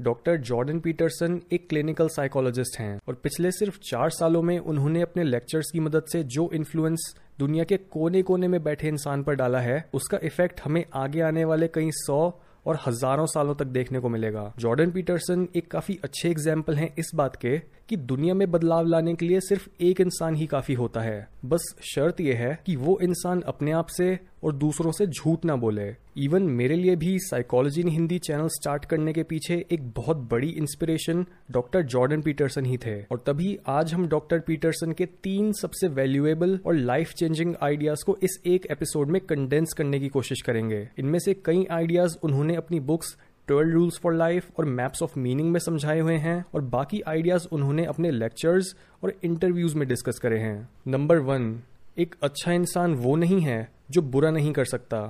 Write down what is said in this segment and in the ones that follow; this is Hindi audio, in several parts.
डॉक्टर जॉर्डन पीटरसन एक क्लिनिकल साइकोलॉजिस्ट हैं और पिछले सिर्फ़ चार सालों में उन्होंने अपने लेक्चर्स की मदद से जो इन्फ्लुएंस दुनिया के कोने कोने में बैठे इंसान पर डाला है, उसका इफ़ेक्ट हमें आगे आने वाले कई सौ और हज़ारों सालों तक देखने को मिलेगा। जॉर्डन पीटरसन एक काफ़ी अच्छे एग्ज़ाम्पल हैं इस बात के कि दुनिया में बदलाव लाने के लिए सिर्फ़ एक इंसान ही काफ़ी होता है। बस शर्त यह है कि वो इंसान अपने आप से और दूसरों से झूठ ना बोले। इवन मेरे लिए भी psychology in Hindi channel start करने के पीछे एक बहुत बड़ी इंस्पिरेशन डॉक्टर जॉर्डन पीटरसन ही थे। और तभी आज हम डॉक्टर पीटरसन के तीन सबसे वैल्यूएबल और लाइफ चेंजिंग आइडियाज़ को इस एक एपिसोड में कंडेंस करने की कोशिश करेंगे। इनमें से कई आइडियाज़ उन्होंने अपनी books twelve rules for life और मैप्स ऑफ़ मीनिंग में समझाए हुए हैं और बाकी आइडियाज़ उन्होंने अपने लेक्चर्स और इंटरव्यूज़ में डिस्कस करे हैं। नंबर वन, एक अच्छा इंसान वो नहीं है जो बुरा नहीं कर सकता,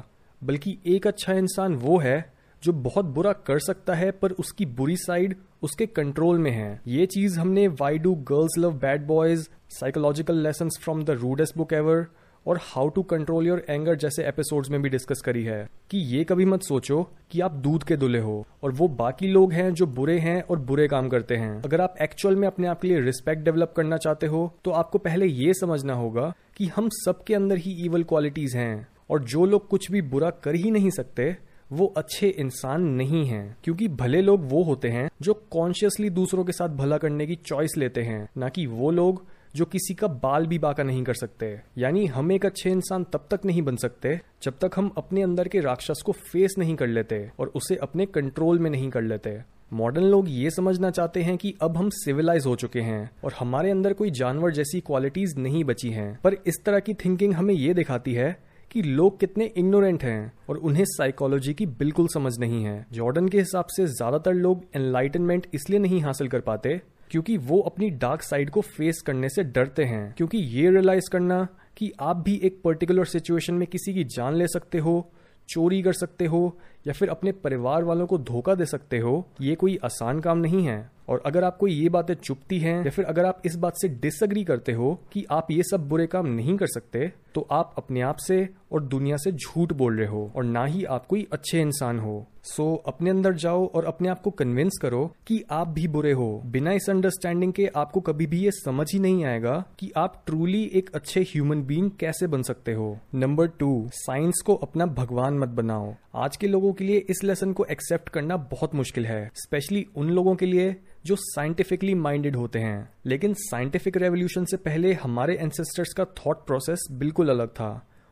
बल्कि एक अच्छा इंसान वो है जो बहुत बुरा कर सकता है पर उसकी बुरी साइड उसके कंट्रोल में है। ये चीज़ हमने why do girls love bad boys, psychological lesson from the rudest book ever और how to control your anger जैसे एपिसोड्स में भी डिस्कस करी है कि ये कभी मत सोचो कि आप दूध के दुले हो और वो बाकी लोग हैं जो बुरे हैं और बुरे काम करते हैं। अगर आप एक्चुअल में अपने आप के लिए रिस्पेक्ट डेवलप करना चाहते हो तो आपको पहले ये समझना होगा कि हम सबके अंदर ही इवल क्वालिटीज हैं और जो लोग कुछ भी बुरा कर ही नहीं सकते, वो अच्छे इंसान नहीं हैं। क्योंकि भले लोग वो होते हैं जो कॉन्शियसली दूसरों के साथ भला करने की चॉइस लेते हैं, ना कि वो लोग जो किसी का बाल भी बाका नहीं कर सकते। यानी हम एक अच्छे इंसान तब तक नहीं बन सकते, जब तक हम अपने अंदर के राक्षस को फेस नहीं कर लेते और उसे अपने कंट्रोल में नहीं कर लेते। मॉडर्न लोग ये समझना चाहते हैं कि अब हम सिविलाइज हो चुके हैं और हमारे अंदर कोई जानवर जैसी क्वालिटीज नहीं बची हैं। पर इस तरह की थिंकिंग हमें ये दिखाती है कि लोग कितने इग्नोरेंट हैं और उन्हें साइकोलॉजी की बिल्कुल समझ नहीं है। जॉर्डन के हिसाब से ज़्यादातर लोग एनलाइटनमेंट इसलिए नहीं हासिल कर पाते क्योंकि वो अपनी डार्क साइड को फेस करने से डरते हैं। क्योंकि ये रियलाइज़ करना कि आप भी एक पर्टिकुलर सिचुएशन में किसी की जान ले सकते हो, चोरी कर सकते हो, या फिर अपने परिवार वालों को धोखा दे सकते हो, ये कोई आसान काम नहीं है। और अगर आपको ये बातें चुपती हैं या फिर अगर आप इस बात से डिसअग्री करते हो कि आप ये सब बुरे काम नहीं कर सकते तो आप अपने आप से और दुनिया से झूठ बोल रहे हो और ना ही आप कोई अच्छे इंसान हो। सो so, अपने अंदर जाओ और अपने आप को कन्विंस करो कि आप भी बुरे हो। बिना इस अंडरस्टैंडिंग के आपको कभी भी ये समझ ही नहीं आएगा कि आप ट्रूली एक अच्छे ह्यूमन बीइंग कैसे बन सकते हो। नंबर टू साइंस को अपना भगवान मत बनाओ। आज के लोगों के लिए इस लेसन को एक्सेप्ट करना बहुत मुश्किल है स्पेशली उन लोगों के लिए जो साइंटिफिकली माइंडेड होते हैं। लेकिन साइंटिफिक रेवोल्यूशन से पहले हमारे एंसेस्टर्स का थॉट प्रोसेस बिल्कुल अलग था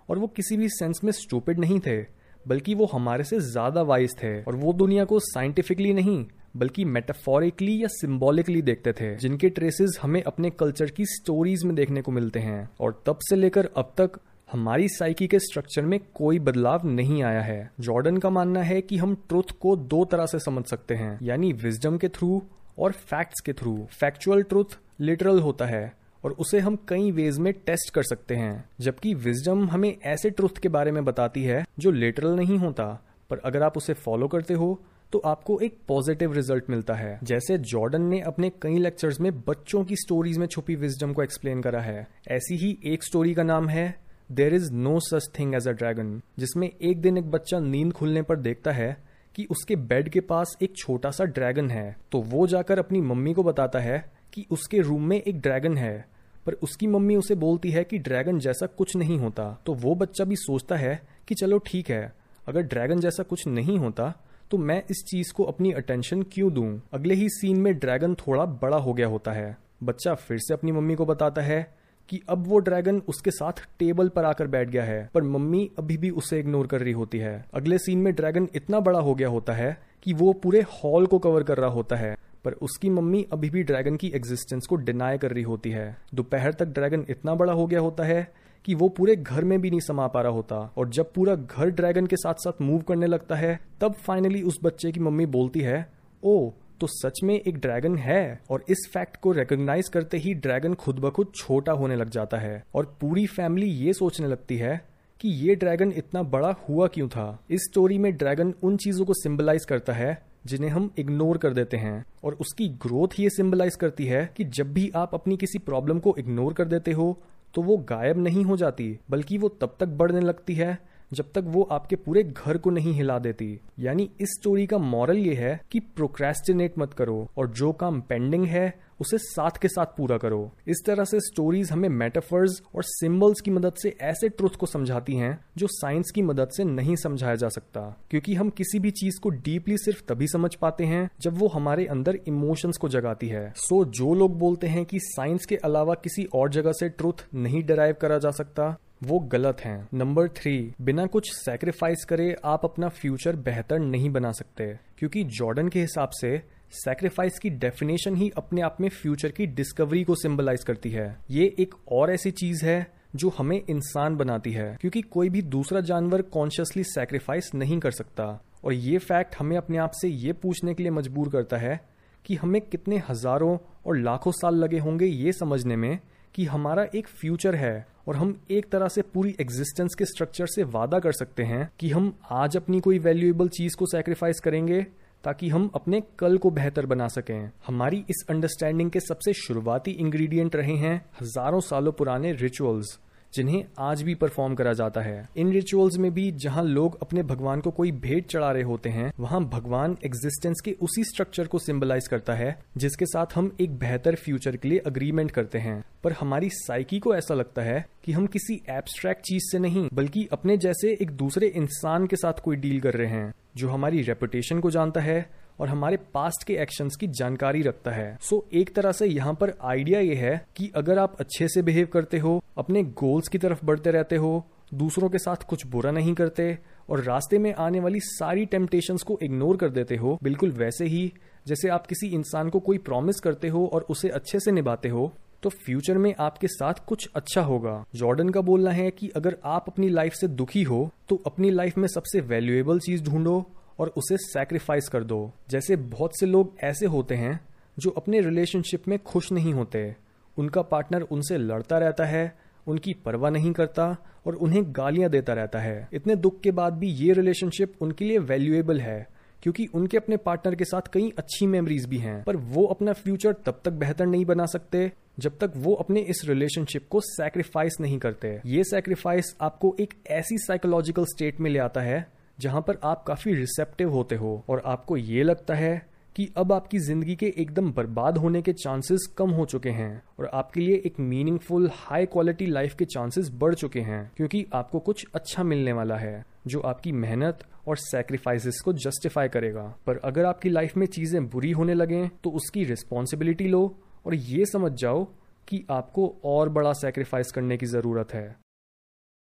और वो किसी भी सेंस में स्टूपिड नहीं थे, बल्कि वो हमारे से ज़्यादा वाइज थे। और वो दुनिया को साइंटिफिकली नहीं, बल्कि मेटाफोरिकली या सिंबॉलिकली देखते थे, जिनके ट्रेसेस हमें अपने कल्चर की स्टोरीज में देखने को मिलते हैं। और तब से लेकर अब तक हमारी साइकी के स्ट्रक्चर में कोई बदलाव नहीं आया है। जॉर्डन का मानना है कि हम ट्रुथ को दो तरह से समझ सकते हैं, यानी विजडम के थ्रू और फैक्ट्स के थ्रू फैक्चुअल ट्रुथ लिटरल होता है और उसे हम कई वेज में टेस्ट कर सकते हैं। जबकि विजडम हमें ऐसे ट्रुथ के बारे में बताती है जो लिटरल नहीं होता, पर अगर आप उसे फॉलो करते हो तो आपको एक पॉजिटिव रिज़ल्ट मिलता है। जैसे जॉर्डन ने अपने कई लेक्चर्स में बच्चों की स्टोरीज में छुपी विजडम को एक्सप्लेन करा है। ऐसी ही एक स्टोरी का नाम है there is no such thing as a dragon जिसमें एक दिन एक बच्चा नींद खुलने पर देखता है कि उसके बेड के पास एक छोटा सा ड्रैगन है। तो वो जाकर अपनी मम्मी को बताता है कि उसके रूम में एक ड्रैगन है, पर उसकी मम्मी उसे बोलती है कि ड्रैगन जैसा कुछ नहीं होता। तो वो बच्चा भी सोचता है कि चलो ठीक है, अगर ड्रैगन जैसा कुछ नहीं होता तो मैं इस चीज़ को अपनी अटेंशन क्यों दूँ? अगले ही सीन में ड्रैगन थोड़ा बड़ा हो गया होता है। बच्चा फिर से अपनी मम्मी को बताता है कि अब वो ड्रैगन उसके साथ टेबल पर आकर बैठ गया है, पर मम्मी अभी भी उसे इग्नोर कर रही होती है। अगले सीन में ड्रैगन इतना बड़ा हो गया होता है कि वो पूरे हॉल को कवर कर रहा होता है, पर उसकी मम्मी अभी भी ड्रैगन की एग्जिस्टेंस को डिनाई कर रही होती है। दोपहर तक ड्रैगन इतना बड़ा हो गया होता है कि वो पूरे घर में भी नहीं समा पा रहा होता, और जब पूरा घर ड्रैगन के साथ साथ मूव करने लगता है, तब फाइनली उस बच्चे की मम्मी बोलती है ओ तो सच में एक ड्रैगन है और इस फैक्ट को रिकॉग्नाइज करते ही ड्रैगन खुद ब खुद छोटा होने लग जाता है और पूरी फैमिली ये सोचने लगती है कि ये ड्रैगन इतना बड़ा हुआ क्यों था। इस स्टोरी में ड्रैगन उन चीज़ों को सिंबलाइज करता है जिन्हें हम इग्नोर कर देते हैं और उसकी ग्रोथ ये सिंबलाइज करती है कि जब भी आप अपनी किसी प्रॉब्लम को इग्नोर कर देते हो तो वो गायब नहीं हो जाती, बल्कि वो तब तक बढ़ने लगती है जब तक वो आपके पूरे घर को नहीं हिला देती। यानी इस स्टोरी का मॉरल ये है कि प्रोक्रेस्टिनेट मत करो और जो काम पेंडिंग है उसे साथ के साथ पूरा करो। इस तरह से स्टोरीज हमें मेटाफर्स और सिंबल्स की मदद से ऐसे ट्रुथ को समझाती हैं जो साइंस की मदद से नहीं समझाया जा सकता। क्योंकि हम किसी भी चीज़ को डीपली सिर्फ़ तभी समझ पाते हैं जब वो हमारे अंदर इमोशंस को जगाती है। सो so, जो लोग बोलते हैं कि साइंस के अलावा किसी और जगह से ट्रुथ नहीं डराइव करा जा सकता वो गलत हैं। नंबर थ्री बिना कुछ सेक्रीफाइस करे आप अपना फ्यूचर बेहतर नहीं बना सकते। क्योंकि जॉर्डन के हिसाब से सेक्रीफाइस की डेफिनेशन ही अपने आप में फ्यूचर की डिस्कवरी को सिंबलाइज करती है। ये एक और ऐसी चीज़ है जो हमें इंसान बनाती है। क्योंकि कोई भी दूसरा जानवर कॉन्शियसली सेक्रीफाइस नहीं कर सकता। और ये फैक्ट हमें अपने आप से ये पूछने के लिए मजबूर करता है कि हमें कितने हज़ारों और लाखों साल लगे होंगे ये समझने में कि हमारा एक फ्यूचर है और हम एक तरह से पूरी एग्जिस्टेंस के स्ट्रक्चर से वादा कर सकते हैं कि हम आज अपनी कोई वैल्यूएबल चीज़ को सेक्रीफाइस करेंगे ताकि हम अपने कल को बेहतर बना सकें। हमारी इस अंडरस्टैंडिंग के सबसे शुरुआती इंग्रेडिएंट रहे हैं हज़ारों सालों पुराने रिचुअल्स जिन्हें आज भी परफॉर्म करा जाता है। इन रिचुअल्स में भी जहाँ लोग अपने भगवान को कोई भेंट चढ़ा रहे होते हैं, वहाँ भगवान एग्जिस्टेंस के उसी स्ट्रक्चर को सिंबलाइज करता है, जिसके साथ हम एक बेहतर फ्यूचर के लिए अग्रीमेंट करते हैं। पर हमारी साइकी को ऐसा लगता है कि हम किसी एब्स्ट्रैक्ट चीज़ से नहीं, बल्कि अपने जैसे एक दूसरे इंसान के साथ कोई डील कर रहे हैं, जो हमारी रेपुटेशन को जानता है और हमारे पास्ट के एक्शंस की जानकारी रखता है। सो so, एक तरह से यहाँ पर आइडिया ये है कि अगर आप अच्छे से बिहेव करते हो अपने गोल्स की तरफ़ बढ़ते रहते हो दूसरों के साथ कुछ बुरा नहीं करते और रास्ते में आने वाली सारी टेम्पटेशंस को इग्नोर कर देते हो बिल्कुल वैसे ही जैसे आप किसी इंसान को कोई प्रॉमिस करते हो और उसे अच्छे से निभाते हो तो फ्यूचर में आपके साथ कुछ अच्छा होगा। जॉर्डन का बोलना है कि अगर आप अपनी लाइफ से दुखी हो तो अपनी लाइफ में सबसे वैल्यूएबल चीज़ ढूंढो और उसे सैक्रिफाइस कर दो। जैसे बहुत से लोग ऐसे होते हैं जो अपने रिलेशनशिप में खुश नहीं होते। उनका पार्टनर उनसे लड़ता रहता है, उनकी परवाह नहीं करता और उन्हें गालियाँ देता रहता है। इतने दुख के बाद भी ये रिलेशनशिप उनके लिए वैल्यूएबल है, क्योंकि उनके अपने पार्टनर के साथ कई अच्छी मेमोरीज भी हैं। पर वो अपना फ्यूचर तब तक बेहतर नहीं बना सकते, जब तक वो अपने इस रिलेशनशिप को सैक्रिफाइस नहीं करते। ये सैक्रिफाइस आपको एक ऐसी साइकोलॉजिकल स्टेट में ले आता है जहाँ पर आप काफ़ी रिसेप्टिव होते हो और आपको ये लगता है कि अब आपकी ज़िंदगी के एकदम बर्बाद होने के चांसेस कम हो चुके हैं और आपके लिए एक मीनिंगफुल हाई क्वालिटी लाइफ के चांसेस बढ़ चुके हैं क्योंकि आपको कुछ अच्छा मिलने वाला है जो आपकी मेहनत और सेक्रीफाइसेस को जस्टिफाई करेगा। पर अगर आपकी लाइफ में चीज़ें बुरी होने लगे तो उसकी रिस्पॉन्सिबिलिटी लो और ये समझ जाओ कि आपको और बड़ा सेक्रीफाइस करने की ज़रूरत है।